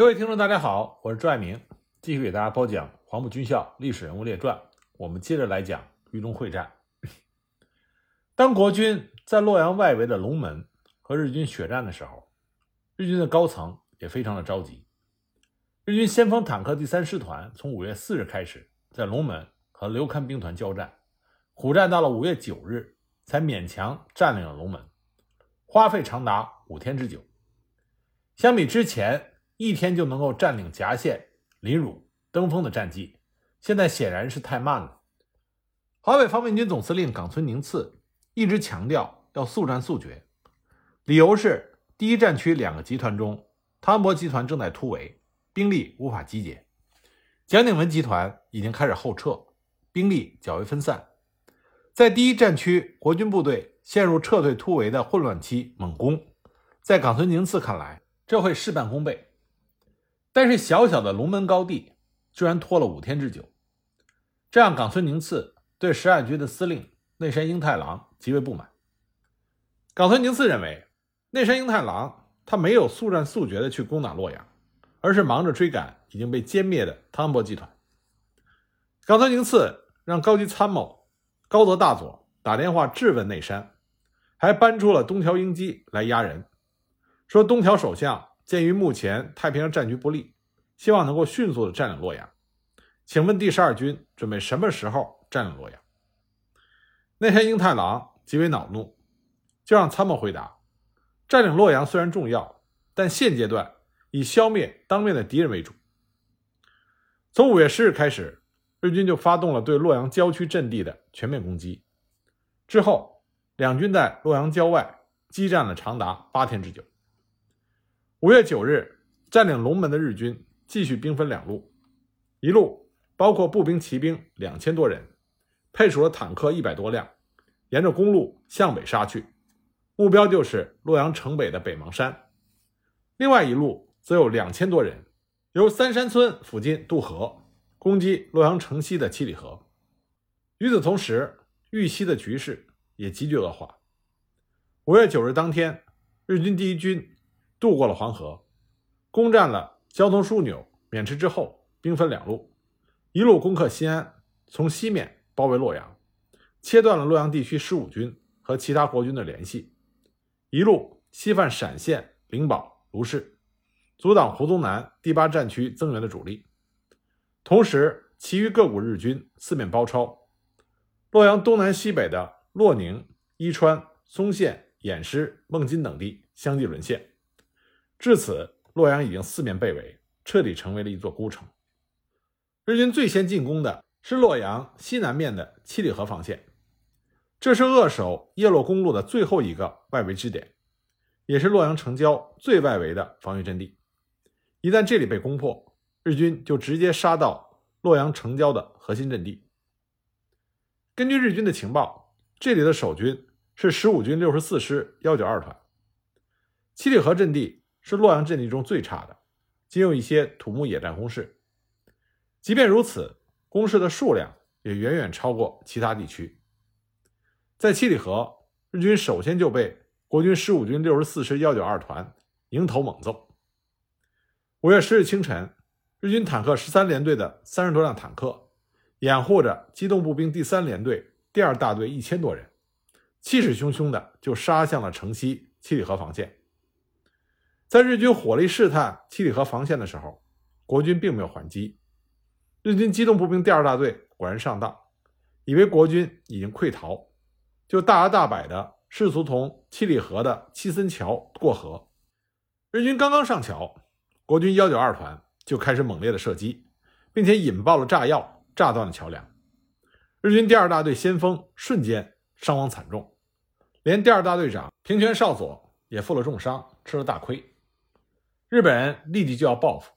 各位听众，大家好，我是朱爱明，继续给大家播讲《黄埔军校历史人物列传》。我们接着来讲豫中会战。当国军在洛阳外围的龙门和日军血战的时候，日军的高层也非常的着急。日军先锋坦克第三师团从五月四日开始在龙门和刘戡兵团交战，苦战到了五月九日，才勉强占领了龙门，花费长达五天之久。相比之前，一天就能够占领夹县、临汝、登封的战绩，现在显然是太慢了。华北方面军总司令冈村宁次一直强调要速战速决，理由是第一战区两个集团中，汤恩伯集团正在突围，兵力无法集结；蒋鼎文集团已经开始后撤，兵力较为分散。在第一战区国军部队陷入撤退突围的混乱期猛攻，在冈村宁次看来，这会事半功倍。但是小小的龙门高地居然拖了五天之久，这让冈村宁次对十二军的司令内山英太郎极为不满。冈村宁次认为，内山英太郎他没有速战速决的去攻打洛阳，而是忙着追赶已经被歼灭的汤恩伯集团。冈村宁次让高级参谋高泽大佐打电话质问内山，还搬出了东条英机来压人，说东条首相。鉴于目前太平洋战局不利，希望能够迅速的占领洛阳。请问第十二军准备什么时候占领洛阳？内山英太郎极为恼怒，就让参谋回答：占领洛阳虽然重要，但现阶段以消灭当面的敌人为主。从五月十日开始，日军就发动了对洛阳郊区阵地的全面攻击。之后，两军在洛阳郊外激战了长达八天之久。五月九日，占领龙门的日军继续兵分两路，一路包括步兵、骑兵两千多人，配属了坦克一百多辆，沿着公路向北杀去，目标就是洛阳城北的北邙山；另外一路则有两千多人，由三山村附近渡河，攻击洛阳城西的七里河。与此同时，豫西的局势也急剧恶化。五月九日当天，日军第一军。渡过了黄河，攻占了交通枢纽渑池之后，兵分两路，一路攻克西安，从西面包围洛阳，切断了洛阳地区十五军和其他国军的联系；一路西犯陕县、灵宝、卢氏，阻挡胡宗南第八战区增援的主力。同时，其余各股日军四面包抄，洛阳东南西北的洛宁、伊川、松县、偃师、孟津等地相继沦陷。至此，洛阳已经四面被围，彻底成为了一座孤城。日军最先进攻的是洛阳西南面的七里河防线，这是扼守叶洛公路的最后一个外围支点，也是洛阳城郊最外围的防御阵地。一旦这里被攻破，日军就直接杀到洛阳城郊的核心阵地。根据日军的情报，这里的守军是十五军六十四师幺九二团，七里河阵地。是洛阳阵地中最差的，仅有一些土木野战工事。即便如此，工事的数量也远远超过其他地区。在七里河，日军首先就被国军十五军六十四师幺九二团迎头猛揍。五月十日清晨，日军坦克十三联队的三十多辆坦克，掩护着机动步兵第三联队第二大队一千多人，气势汹汹的就杀向了城西七里河防线。在日军火力试探七里河防线的时候，国军并没有还击。日军机动步兵第二大队果然上当，以为国军已经溃逃，就大摇大摆的试图从七里河的七森桥过河。日军刚刚上桥，国军幺九二团就开始猛烈的射击，并且引爆了炸药，炸断了桥梁。日军第二大队先锋瞬间伤亡惨重，连第二大队长平泉少佐也负了重伤，吃了大亏。日本人立即就要报复。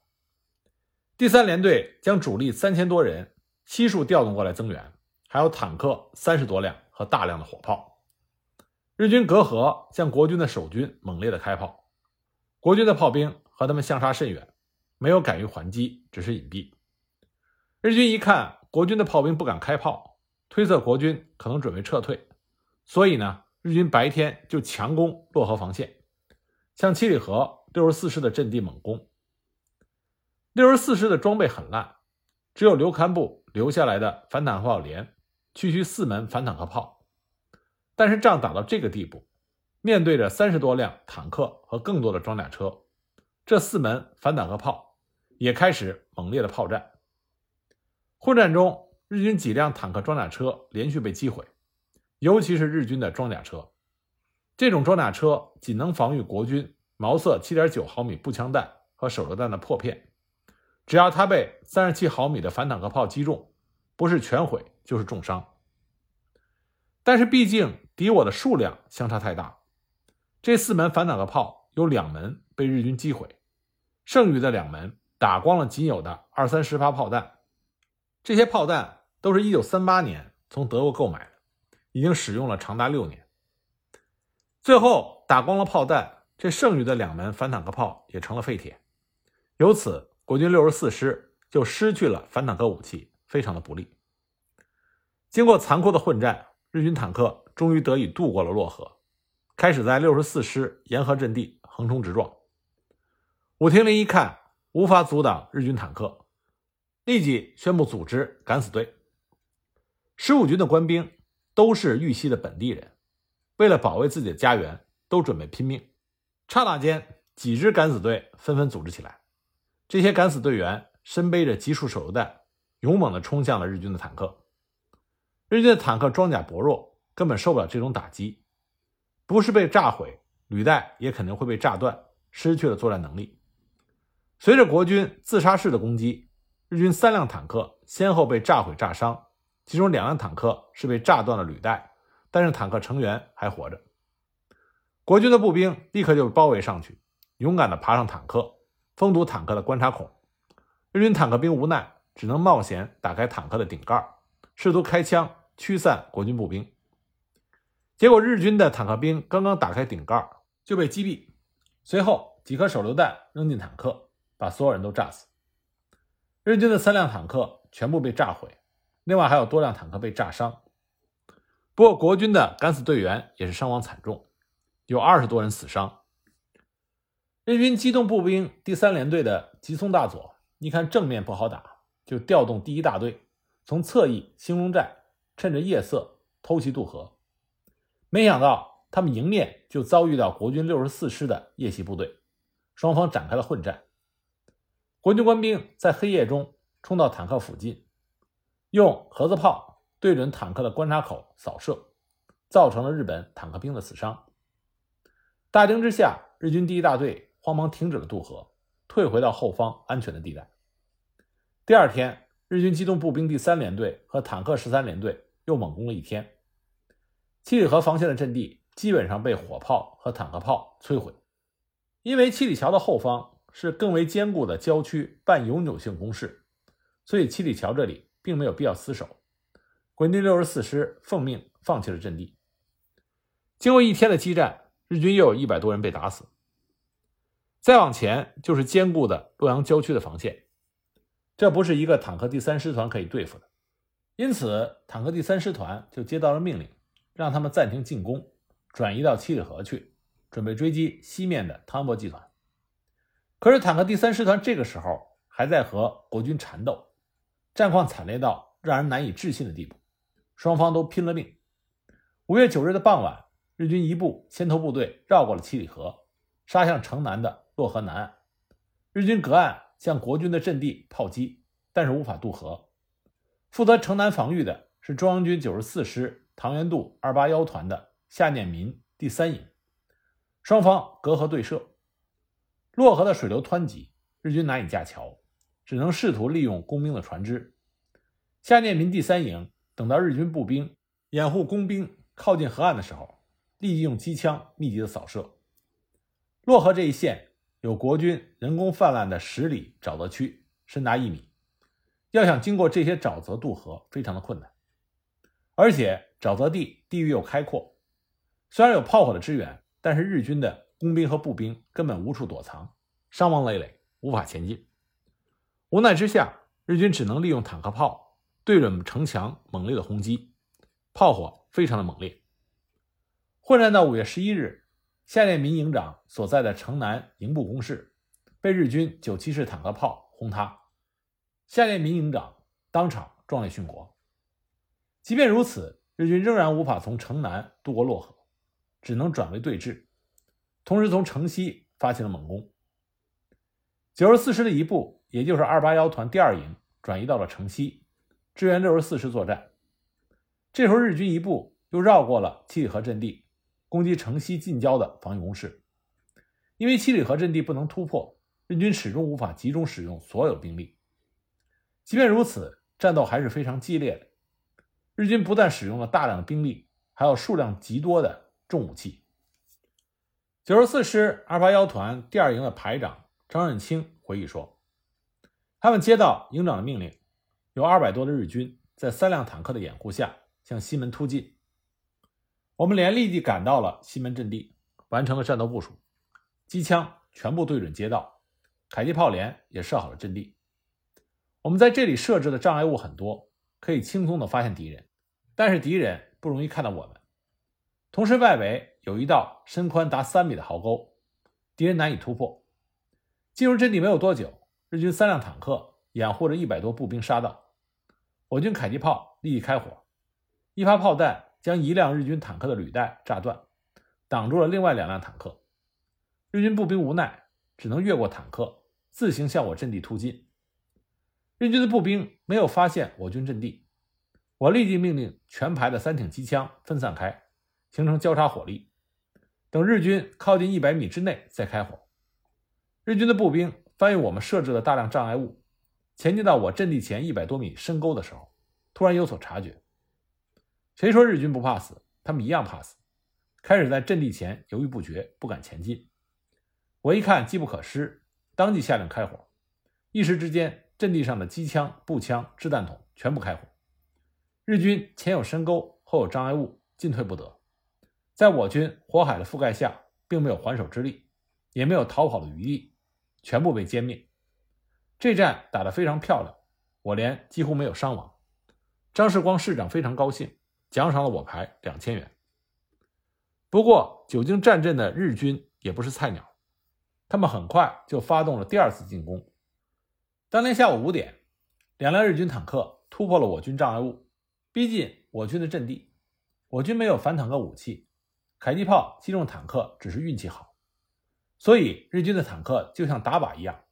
第三联队将主力三千多人悉数调动过来增援，还有坦克三十多辆和大量的火炮。日军隔河向国军的守军猛烈的开炮，国军的炮兵和他们相差甚远，没有敢于还击，只是隐蔽。日军一看国军的炮兵不敢开炮，推测国军可能准备撤退，所以呢，日军白天就强攻洛河防线，向七里河。六十四师的阵地猛攻，六十四师的装备很烂，只有刘堪布留下来的反坦克炮连区区四门反坦克炮。但是仗打到这个地步，面对着三十多辆坦克和更多的装甲车，这四门反坦克炮也开始猛烈的炮战。混战中，日军几辆坦克装甲车连续被击毁，尤其是日军的装甲车。这种装甲车仅能防御国军毛瑟7.9毫米步枪弹和手榴弹的破片，只要它被37毫米的反坦克炮击中，不是全毁就是重伤。但是毕竟敌我的数量相差太大，这四门反坦克炮有两门被日军击毁，剩余的两门打光了仅有的二三十发炮弹。这些炮弹都是一九三八年从德国购买的，已经使用了长达六年。最后打光了炮弹，这剩余的两门反坦克炮也成了废铁，由此国军六十四师就失去了反坦克武器，非常的不利。经过残酷的混战。日军坦克终于得以渡过了洛河，开始在六十四师沿河阵地横冲直撞。武廷林一看无法阻挡日军坦克，立即宣布组织敢死队。十五军的官兵都是豫西的本地人，为了保卫自己的家园，都准备拼命。刹那间，几支敢死队纷纷组织起来。这些敢死队员身背着集束手榴弹，勇猛地冲向了日军的坦克。日军的坦克装甲薄弱，根本受不了这种打击，不是被炸毁，履带也肯定会被炸断，失去了作战能力。随着国军自杀式的攻击，日军三辆坦克先后被炸毁炸伤，其中两辆坦克是被炸断了履带，但是坦克成员还活着。国军的步兵立刻就包围上去，勇敢地爬上坦克，封堵坦克的观察孔。日军坦克兵无奈，只能冒险打开坦克的顶盖。试图开枪驱散国军步兵，结果日军的坦克兵刚刚打开顶盖就被击毙。随后几颗手榴弹扔进坦克，把所有人都炸死。日军的三辆坦克全部被炸毁，另外还有多辆坦克被炸伤。不过国军的敢死队员也是伤亡惨重，有二十多人死伤。日军机动步兵第三联队的吉松大佐一看正面不好打，就调动第一大队。从侧翼兴隆寨趁着夜色偷袭渡河，没想到他们迎面就遭遇到国军六十四师的夜袭部队，双方展开了混战。国军官兵在黑夜中冲到坦克附近，用盒子炮对准坦克的观察口扫射，造成了日本坦克兵的死伤。大惊之下，日军第一大队慌忙停止了渡河，退回到后方安全的地带。第二天。日军机动步兵第三联队和坦克十三联队又猛攻了一天，七里河防线的阵地基本上被火炮和坦克炮摧毁。因为七里桥的后方是更为坚固的郊区半永久性工事，所以七里桥这里并没有必要死守。国军六十四师奉命放弃了阵地。经过一天的激战，日军又有一百多人被打死。再往前就是坚固的洛阳郊区的防线。这不是一个坦克第三师团可以对付的，因此坦克第三师团就接到了命令，让他们暂停进攻，转移到七里河去，准备追击西面的汤恩伯集团。可是坦克第三师团这个时候还在和国军缠斗，战况惨烈到让人难以置信的地步，双方都拼了命。五月九日的傍晚，日军一部先头部队绕过了七里河，杀向城南的洛河南岸，日军隔岸。向国军的阵地炮击，但是无法渡河。负责城南防御的是中央军九十四师唐元渡二八幺团的夏念民第三营，双方隔河对射。洛河的水流湍急，日军难以架桥，只能试图利用工兵的船只。夏念民第三营等到日军步兵掩护工兵靠近河岸的时候，立即用机枪密集的扫射。洛河这一线。有国军人工泛滥的十里沼泽区，深达一米，要想经过这些沼泽渡河，非常的困难。而且沼泽地地域又开阔，虽然有炮火的支援，但是日军的工兵和步兵根本无处躲藏，伤亡累累，无法前进。无奈之下，日军只能利用坦克炮对准城墙猛烈的轰击，炮火非常的猛烈。混战到五月十一日。夏念民营长所在的城南营部工事被日军九七式坦克炮轰塌，下列民营长当场壮烈殉国。即便如此，日军仍然无法从城南渡过洛河，只能转为对峙，同时从城西发起了猛攻。九十四师的一部，也就是二八幺团第二营，转移到了城西，支援六十四师作战。这时候，日军一部又绕过了七里河阵地，攻击城西近郊的防御工事。因为七里河阵地不能突破，日军始终无法集中使用所有兵力。即便如此，战斗还是非常激烈的。日军不但使用了大量的兵力，还有数量极多的重武器。九十四师二八幺团第二营的排长张任清回忆说：“他们接到营长的命令，有二百多的日军在三辆坦克的掩护下。”向西门突进，我们连立即赶到了西门阵地，完成了战斗部署，机枪全部对准街道，迫击炮连也设好了阵地。我们在这里设置的障碍物很多，可以轻松的发现敌人，但是敌人不容易看到我们。同时，外围有一道深宽达三米的壕沟，敌人难以突破。进入阵地没有多久，日军三辆坦克掩护着一百多步兵杀到，我军迫击炮立即开火。一发炮弹将一辆日军坦克的履带炸断，挡住了另外两辆坦克。日军步兵无奈，只能越过坦克，自行向我阵地突进。日军的步兵没有发现我军阵地，我立即命令全排的三挺机枪分散开，形成交叉火力，等日军靠近一百米之内再开火。日军的步兵翻越我们设置的大量障碍物，前进到我阵地前一百多米深沟的时候，突然有所察觉。谁说日军不怕死？他们一样怕死。开始在阵地前犹豫不决，不敢前进。我一看机不可失，当即下令开火。一时之间，阵地上的机枪、步枪、掷弹筒全部开火。日军前有深沟，后有障碍物，进退不得。在我军火海的覆盖下，并没有还手之力，也没有逃跑的余地，全部被歼灭。这战打得非常漂亮，我连几乎没有伤亡。张世光师长非常高兴。奖赏了我排两千元。不过，久经战阵的日军也不是菜鸟，他们很快就发动了第二次进攻。当天下午五点，两辆日军坦克突破了我军障碍物，逼近我军的阵地。我军没有反坦克武器，迫击炮击中坦克只是运气好，所以日军的坦克就像打靶一样，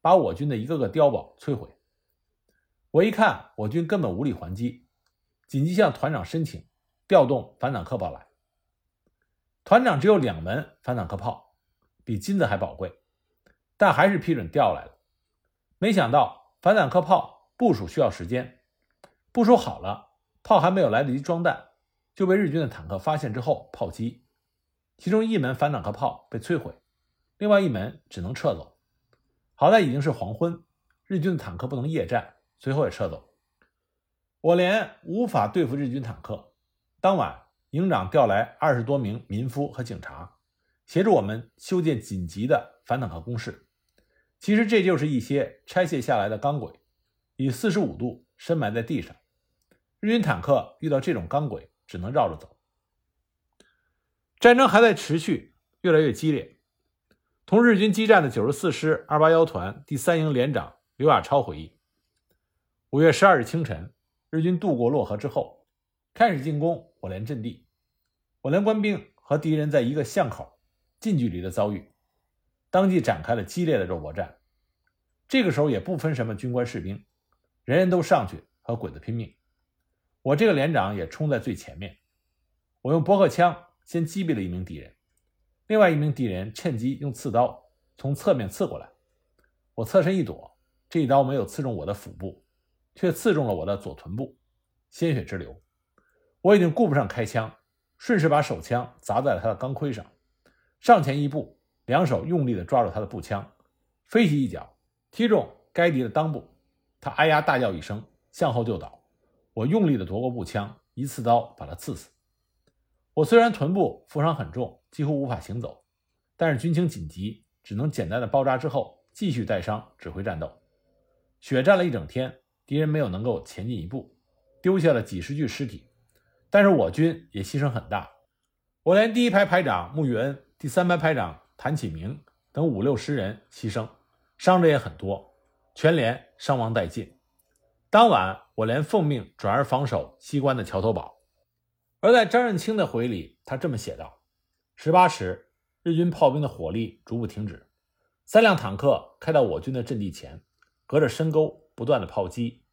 把我军的一个个碉堡摧毁。我一看，我军根本无力还击。紧急向团长申请调动反坦克炮来。团长只有两门反坦克炮，比金子还宝贵，但还是批准调来了。没想到反坦克炮部署需要时间，部署好了，炮还没有来得及装弹，就被日军的坦克发现之后炮击，其中一门反坦克炮被摧毁，另外一门只能撤走。好在已经是黄昏，日军的坦克不能夜战，随后也撤走。我连无法对付日军坦克。当晚，营长调来二十多名民夫和警察，协助我们修建紧急的反坦克工事。其实这就是一些拆卸下来的钢轨，以四十五度深埋在地上。日军坦克遇到这种钢轨，只能绕着走。战争还在持续，越来越激烈。同日军激战的九十四师二八幺团第三营连长刘亚超回忆：五月十二日清晨。日军渡过洛河之后，开始进攻我连阵地。我连官兵和敌人在一个巷口近距离的遭遇，当即展开了激烈的肉搏战。这个时候也不分什么军官士兵，人人都上去和鬼子拼命。我这个连长也冲在最前面。我用驳壳枪先击毙了一名敌人，另外一名敌人趁机用刺刀从侧面刺过来。我侧身一躲，这一刀没有刺中我的腹部。却刺中了我的左臀部，鲜血直流。我已经顾不上开枪，顺势把手枪砸在了他的钢盔上，上前一步，两手用力地抓住他的步枪，飞起一脚踢中该敌的裆部。他哎呀大叫一声，向后就倒。我用力地夺过步枪，一刺刀把他刺死。我虽然臀部负伤很重，几乎无法行走，但是军情紧急，只能简单的包扎之后继续带伤指挥战斗。血战了一整天。敌人没有能够前进一步，丢下了几十具尸体，但是我军也牺牲很大。我连第一排排长穆玉恩、第三排排长谭启明等五六十人牺牲，伤者也很多。全连伤亡殆尽。当晚，我连奉命转而防守西关的桥头堡。而在张任清的回忆里，他这么写道：十八时，日军炮兵的火力逐步停止，三辆坦克开到我军的阵地前，隔着深沟不断的炮击。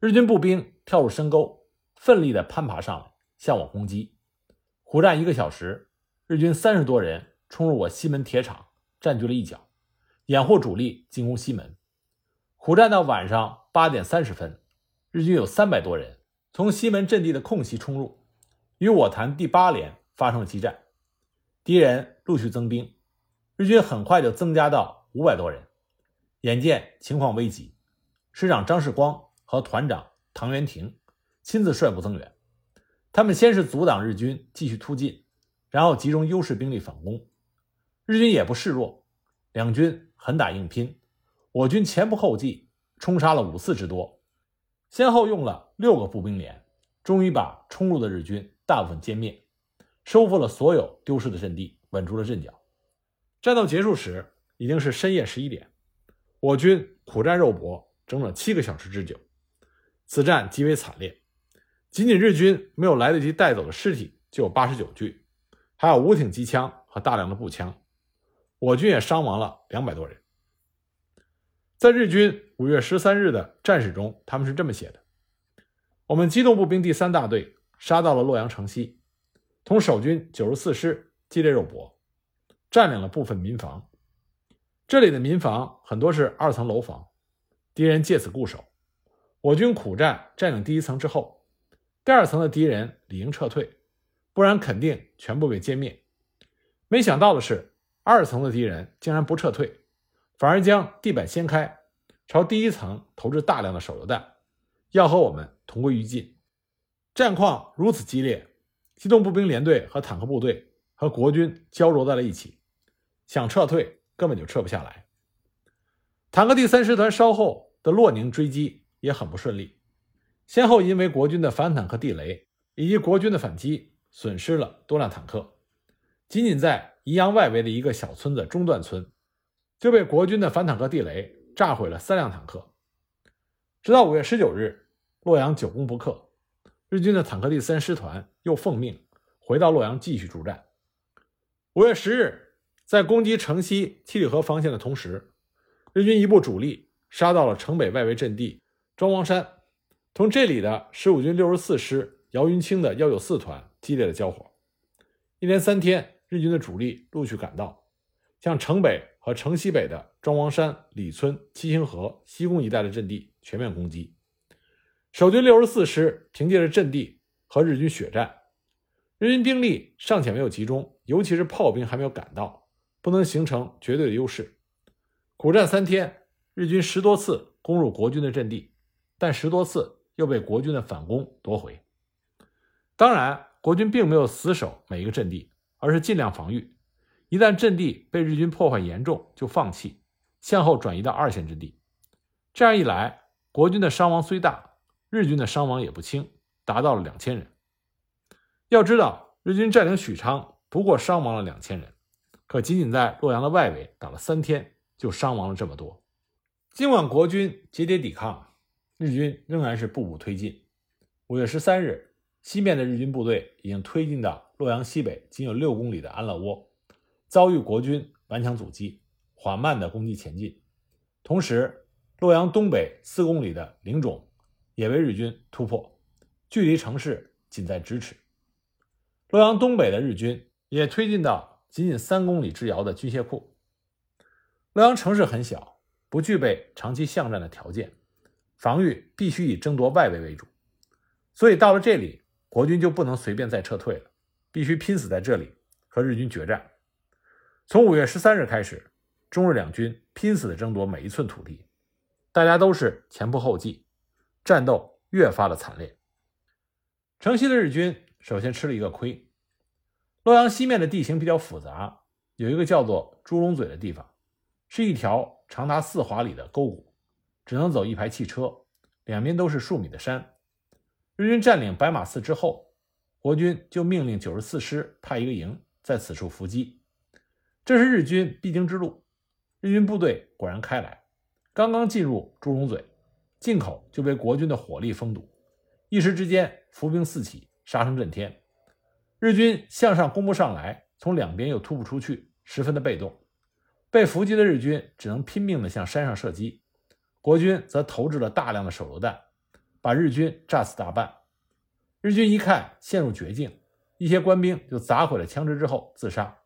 日军步兵跳入深沟，奋力的攀爬上来，向我攻击。苦战一个小时，日军三十多人冲入我西门铁厂，占据了一角，掩护主力进攻西门。苦战到晚上八点三十分，日军有三百多人从西门阵地的空隙冲入，与我团第八连发生了激战。敌人陆续增兵，日军很快就增加到五百多人。眼见情况危急，师长张世光和团长唐元廷亲自率部增援。他们先是阻挡日军继续突进，然后集中优势兵力反攻。日军也不示弱，两军狠打硬拼。我军前仆后继，冲杀了五次之多，先后用了六个步兵连，终于把冲入的日军大部分歼灭，收复了所有丢失的阵地，稳住了阵脚。战斗结束时已经是深夜十一点，我军苦战肉搏，整整七个小时之久。此战极为惨烈，仅仅日军没有来得及带走的尸体就有八十九具，还有五挺机枪和大量的步枪，我军也伤亡了两百多人。在日军五月十三日的战史中，他们是这么写的：“我们机动步兵第三大队杀到了洛阳城西，同守军九十四师激烈肉搏，占领了部分民房。这里的民房很多是二层楼房，敌人借此固守。我军苦战占领第一层之后，第二层的敌人理应撤退，不然肯定全部被歼灭。没想到的是，二层的敌人竟然不撤退。”反而将地板掀开，朝第一层投掷大量的手榴弹，要和我们同归于尽。战况如此激烈，机动步兵连队和坦克部队和国军交融在了一起，想撤退根本就撤不下来。坦克第三师团稍后的洛宁追击也很不顺利，先后因为国军的反坦克地雷以及国军的反击，损失了多辆坦克。仅仅在宜阳外围的一个小村子中段村。就被国军的反坦克地雷炸毁了三辆坦克。直到五月十九日，洛阳久攻不克，日军的坦克第三师团又奉命回到洛阳继续助战。五月十日，在攻击城西七里河防线的同时，日军一部主力杀到了城北外围阵地庄王山，同这里的十五军六十四师姚云清的幺九四团激烈的交火。一连三天，日军的主力陆续赶到，向城北。和城西北的庄王山、李村、七星河、西宫一带的阵地全面攻击。守军六十四师凭借着阵地和日军血战，日军兵力尚且没有集中，尤其是炮兵还没有赶到，不能形成绝对的优势。苦战三天，日军十多次攻入国军的阵地，但十多次又被国军的反攻夺回。当然，国军并没有死守每一个阵地，而是尽量防御。一旦阵地被日军破坏严重，就放弃，向后转移到二线阵地。这样一来，国军的伤亡虽大，日军的伤亡也不轻，达到了两千人。要知道，日军占领许昌不过伤亡了两千人，可仅仅在洛阳的外围打了三天，就伤亡了这么多。尽管国军节节抵抗，日军仍然是步步推进。五月十三日，西面的日军部队已经推进到洛阳西北仅有六公里的安乐窝。遭遇国军顽强阻击，缓慢的攻击前进。同时，洛阳东北四公里的灵冢也被日军突破，距离城市仅在咫尺。洛阳东北的日军也推进到仅仅三公里之遥的军械库。洛阳城市很小，不具备长期巷战的条件，防御必须以争夺外围为主。所以到了这里，国军就不能随便再撤退了，必须拼死在这里和日军决战。从五月十三日开始，中日两军拼死的争夺每一寸土地，大家都是前仆后继，战斗越发的惨烈。城西的日军首先吃了一个亏。洛阳西面的地形比较复杂，有一个叫做猪笼嘴的地方，是一条长达四华里的沟谷，只能走一排汽车，两边都是数米的山。日军占领白马寺之后，国军就命令九十四师派一个营在此处伏击。这是日军必经之路，日军部队果然开来，刚刚进入祝融嘴，进口就被国军的火力封堵，一时之间伏兵四起，杀声震天。日军向上攻不上来，从两边又突不出去，十分的被动。被伏击的日军只能拼命地向山上射击，国军则投掷了大量的手榴弹，把日军炸死大半。日军一看陷入绝境，一些官兵就砸毁了枪支之后自杀。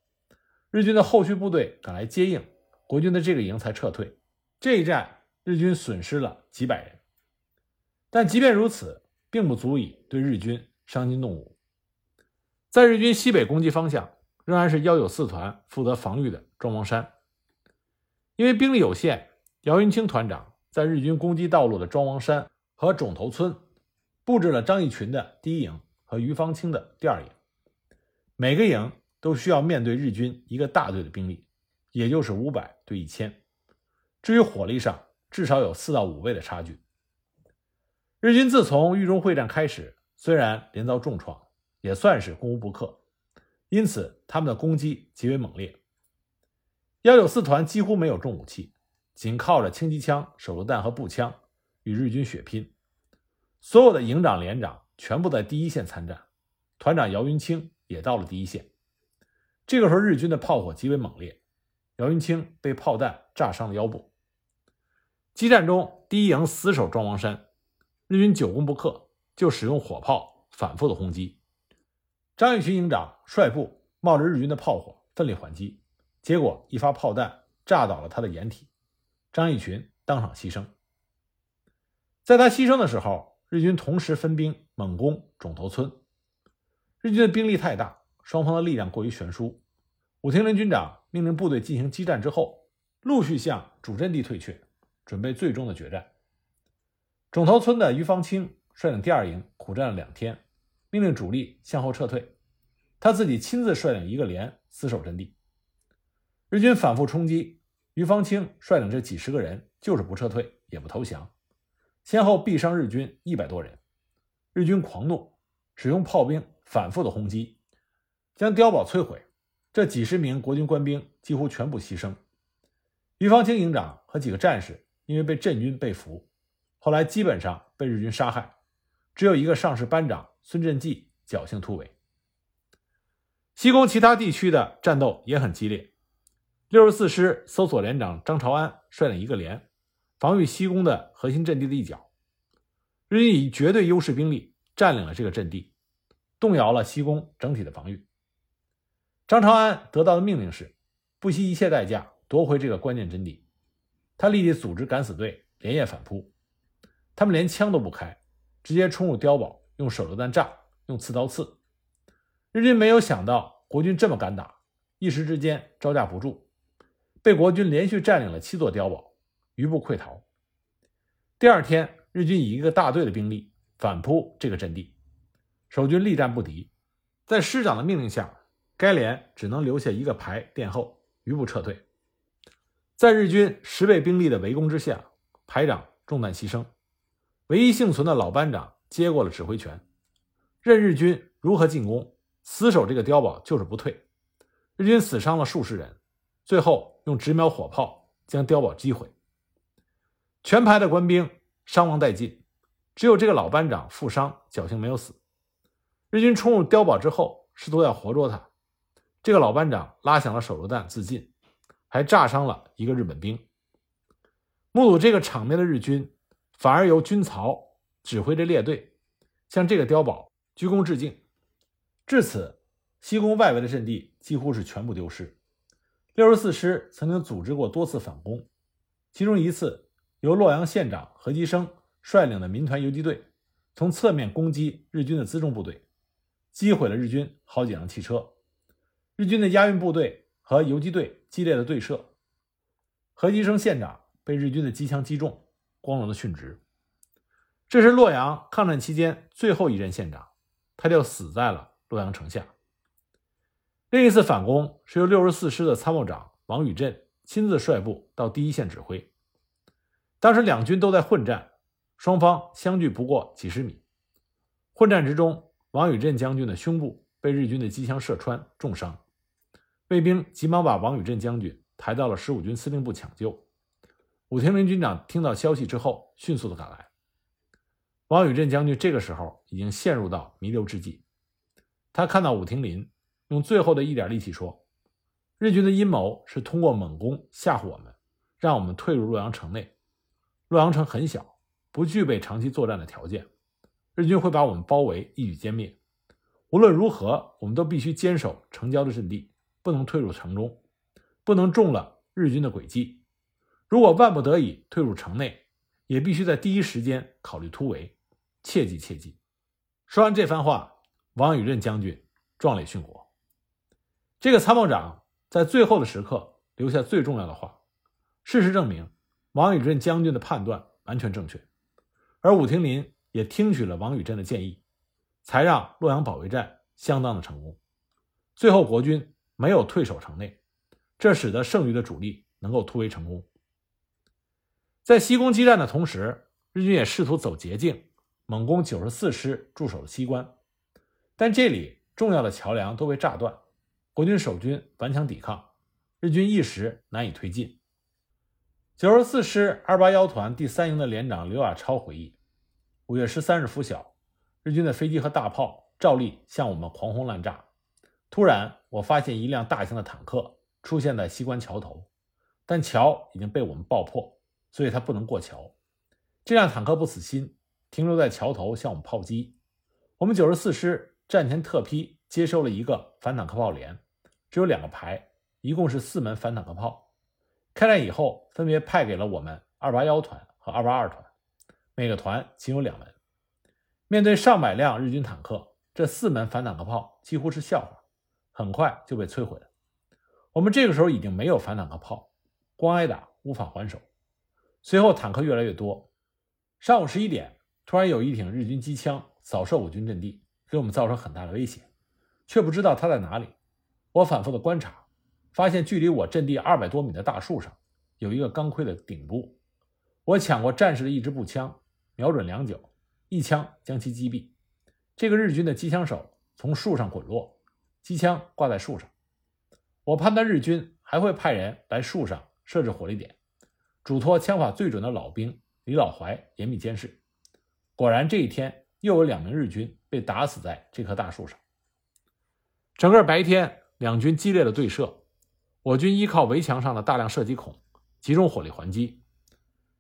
日军的后续部队赶来接应，国军的这个营才撤退。这一战，日军损失了几百人，但即便如此，并不足以对日军伤筋动骨。在日军西北攻击方向，仍然是幺九四团负责防御的庄王山。因为兵力有限，姚云清团长在日军攻击道路的庄王山和冢头村，布置了张义群的第一营和于方清的第二营。每个营都需要面对日军一个大队的兵力，也就是五百对一千。至于火力上，至少有四到五倍的差距。日军自从豫中会战开始，虽然连遭重创，也算是攻无不克，因此他们的攻击极为猛烈。幺九四团几乎没有重武器，仅靠着轻机枪、手榴弹和步枪与日军血拼。所有的营长、连长全部在第一线参战，团长姚云清也到了第一线。这个时候，日军的炮火极为猛烈，姚云清被炮弹炸伤了腰部。激战中，第一营死守庄王山，日军久攻不克，就使用火炮反复的轰击。张玉群营长率部冒着日军的炮火，奋力还击，结果一发炮弹炸倒了他的掩体，张义群当场牺牲。在他牺牲的时候，日军同时分兵猛攻冢头村，日军的兵力太大，双方的力量过于悬殊。武庭林军长命令部队进行激战之后，陆续向主阵地退却。准备最终的决战。冢头村的于方清率领第二营苦战了两天，命令主力向后撤退，他自己亲自率领一个连死守阵地。日军反复冲击，于方清率领这几十个人就是不撤退，也不投降，先后毙伤日军一百多人。日军狂怒，使用炮兵反复的轰击，将碉堡摧毁，这几十名国军官兵几乎全部牺牲。于方清营长和几个战士。因为被镇军被俘，后来基本上被日军杀害，只有一个上士班长孙振济侥幸突围。西宫其他地区的战斗也很激烈。六十四师搜索连长张朝安率领一个连，防御西宫的核心阵地的一角。日军以绝对优势兵力占领了这个阵地，动摇了西宫整体的防御。张朝安得到的命令是，不惜一切代价夺回这个关键阵地。他立即组织敢死队连夜反扑，他们连枪都不开，直接冲入碉堡，用手榴弹炸，用刺刀刺。日军没有想到国军这么敢打，一时之间招架不住，被国军连续占领了七座碉堡，余部溃逃。第二天，日军以一个大队的兵力反扑这个阵地，守军力战不敌，在师长的命令下，该连只能留下一个排殿后，余部撤退。在日军十倍兵力的围攻之下，排长中弹牺牲，唯一幸存的老班长接过了指挥权，任日军如何进攻，死守这个碉堡就是不退。日军死伤了数十人，最后用直瞄火炮将碉堡击毁。全排的官兵伤亡殆尽，只有这个老班长负伤，侥幸没有死。日军冲入碉堡之后，试图要活捉他，这个老班长拉响了手榴弹自尽。还炸伤了一个日本兵。目睹这个场面的日军，反而由军曹指挥着列队向这个碉堡鞠躬致敬。至此，西宫外围的阵地几乎是全部丢失。六十四师曾经组织过多次反攻，其中一次由洛阳县长何基生率领的民团游击队从侧面攻击日军的辎重部队，击毁了日军好几辆汽车。日军的押运部队。和游击队激烈的对射，何基生县长被日军的机枪击中，光荣的殉职。这是洛阳抗战期间最后一任县长，他就死在了洛阳城下。另一次反攻是由六十四师的参谋长王宇镇亲自率部到第一线指挥。当时两军都在混战，双方相距不过几十米。混战之中，王宇镇将军的胸部被日军的机枪射穿，重伤。卫兵急忙把王宇镇将军抬到了十五军司令部抢救。武庭林军长听到消息之后，迅速的赶来。王宇镇将军这个时候已经陷入到弥留之际，他看到武庭林，用最后的一点力气说：“日军的阴谋是通过猛攻吓唬我们，让我们退入洛阳城内。洛阳城很小，不具备长期作战的条件，日军会把我们包围，一举歼灭。无论如何，我们都必须坚守城郊的阵地，不能退入城中，不能中了日军的诡计。如果万不得已退入城内，也必须在第一时间考虑突围。”切记切记！说完这番话，王宇任将军壮烈殉国。这个参谋长在最后的时刻留下最重要的话。事实证明，王宇任将军的判断完全正确，而武庭林也听取了王宇振的建议，才让洛阳保卫战相当的成功。最后，国军没有退守城内，这使得剩余的主力能够突围成功。在西宫激战的同时，日军也试图走捷径。猛攻九十四师驻守的西关，但这里重要的桥梁都被炸断，国军守军顽强抵抗，日军一时难以推进。九十四师二八幺团第三营的连长刘亚超回忆：五月十三日拂晓，日军的飞机和大炮照例向我们狂轰滥炸。突然，我发现一辆大型的坦克出现在西关桥头，但桥已经被我们爆破，所以它不能过桥。这辆坦克不死心。停留在桥头向我们炮击，我们九十四师战前特批接收了一个反坦克炮连，只有两个排，一共是四门反坦克炮。开战以后，分别派给了我们二八幺团和二八二团，每个团仅有两门。面对上百辆日军坦克，这四门反坦克炮几乎是笑话，很快就被摧毁了。我们这个时候已经没有反坦克炮，光挨打无法还手。随后坦克越来越多，上午十一点。突然有一挺日军机枪扫射我军阵地，给我们造成很大的威胁，却不知道它在哪里。我反复的观察，发现距离我阵地二百多米的大树上有一个钢盔的顶部。我抢过战士的一支步枪，瞄准良久，一枪将其击毙。这个日军的机枪手从树上滚落，机枪挂在树上。我判断日军还会派人来树上设置火力点，嘱托枪法最准的老兵李老怀严密监视。果然，这一天又有两名日军被打死在这棵大树上。整个白天，两军激烈的对射，我军依靠围墙上的大量射击孔，集中火力还击。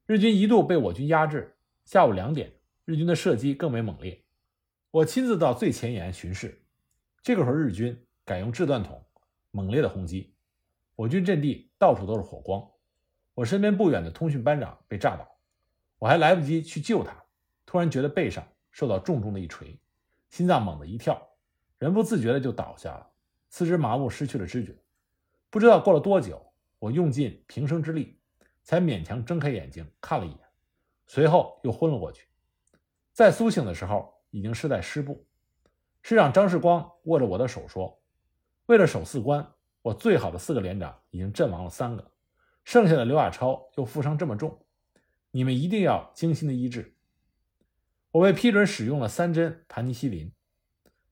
日军一度被我军压制。下午两点，日军的射击更为猛烈。我亲自到最前沿巡视，这个时候日军改用掷弹筒，猛烈的轰击，我军阵地到处都是火光。我身边不远的通讯班长被炸倒，我还来不及去救他。突然觉得背上受到重重的一锤，心脏猛地一跳，人不自觉的就倒下了，四肢麻木，失去了知觉。不知道过了多久，我用尽平生之力，才勉强睁开眼睛看了一眼，随后又昏了过去。再苏醒的时候，已经是在师部。师长张世光握着我的手说：“为了守四关，我最好的四个连长已经阵亡了三个，剩下的刘亚超又负伤这么重，你们一定要精心的医治。”我被批准使用了三针盘尼西林，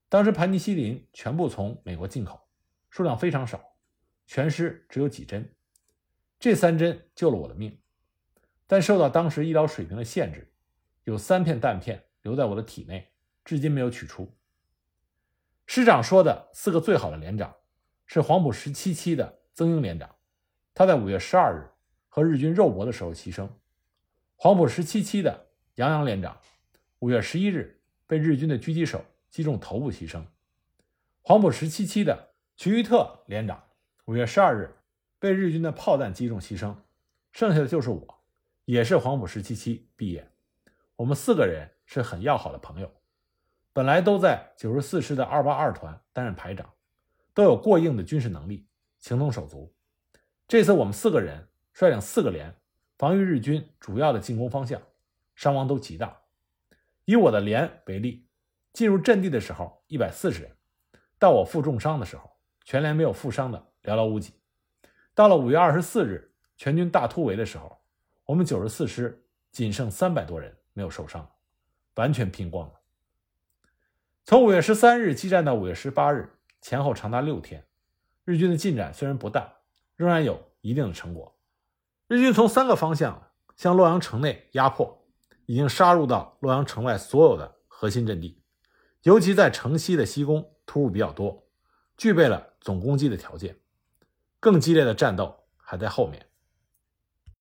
当时盘尼西林全部从美国进口，数量非常少，全师只有几针。这三针救了我的命，但受到当时医疗水平的限制，有三片弹片留在我的体内，至今没有取出。师长说的四个最好的连长是黄埔十七期的曾英连长，他在五月十二日和日军肉搏的时候牺牲；黄埔十七期的杨洋连长。五月十一日，被日军的狙击手击中头部牺牲。黄埔十七期的徐玉特连长，五月十二日被日军的炮弹击中牺牲。剩下的就是我，也是黄埔十七期毕业。我们四个人是很要好的朋友，本来都在九十四师的二八二团担任排长，都有过硬的军事能力，情同手足。这次我们四个人率领四个连，防御日军主要的进攻方向，伤亡都极大。以我的连为例，进入阵地的时候一百四十人，到我负重伤的时候，全连没有负伤的寥寥无几。到了五月二十四日全军大突围的时候，我们九十四师仅剩三百多人没有受伤，完全拼光了。从五月十三日激战到五月十八日，前后长达六天，日军的进展虽然不大，仍然有一定的成果。日军从三个方向向洛阳城内压迫，已经杀入到洛阳城外所有的核心阵地，尤其在城西的西宫突兀比较多，具备了总攻击的条件。更激烈的战斗还在后面。